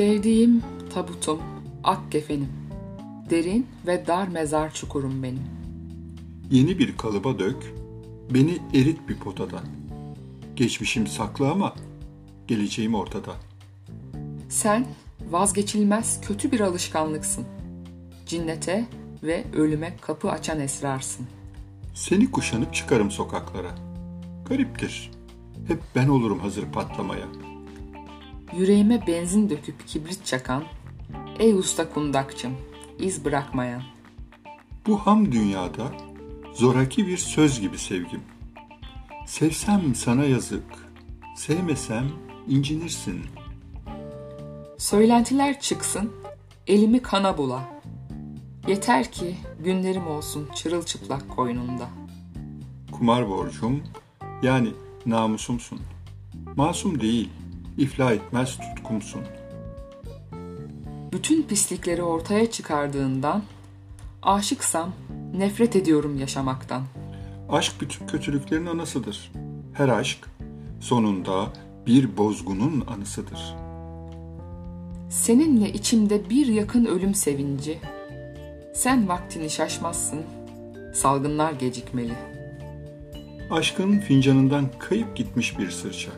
Sevdiğim tabutum, ak kefenim. Derin ve dar mezar çukurum benim. Yeni bir kalıba dök, beni erit bir potada. Geçmişim saklı ama geleceğim ortada. Sen vazgeçilmez kötü bir alışkanlıksın. Cinnete ve ölüme kapı açan esrarsın. Seni kuşanıp çıkarım sokaklara. Gariptir. Hep ben olurum hazır patlamaya. Yüreğime benzin döküp kibrit çakan, ey usta kundakçım, iz bırakmayan. Bu ham dünyada zoraki bir söz gibi sevgim. Sevsem sana yazık, sevmesem incinirsin. Söylentiler çıksın, elimi kana bula. Yeter ki günlerim olsun çırılçıplak koynunda. Kumar borcum yani namusumsun. Masum değil, iflah etmez tutkumsun. Bütün pislikleri ortaya çıkardığından, aşıksam nefret ediyorum yaşamaktan. Aşk bütün kötülüklerin anasıdır. Her aşk sonunda bir bozgunun anısıdır. Seninle içimde bir yakın ölüm sevinci. Sen vaktini şaşmazsın, salgınlar gecikmeli. Aşkın fincanından kayıp gitmiş bir sırça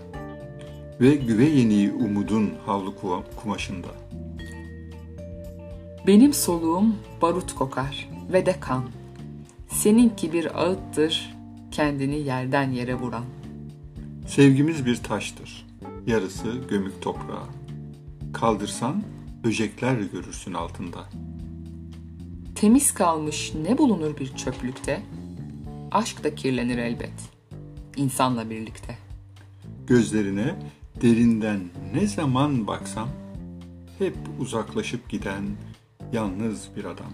ve güve yeniği umudun havlu kumaşında. Benim soluğum barut kokar ve de kan. Seninki bir ağıttır, kendini yerden yere vuran. Sevgimiz bir taştır, yarısı gömük toprağa. Kaldırsan böcekler görürsün altında. Temiz kalmış ne bulunur bir çöplükte? Aşk da kirlenir elbet. İnsanla birlikte. Gözlerine derinden ne zaman baksam hep uzaklaşıp giden yalnız bir adam.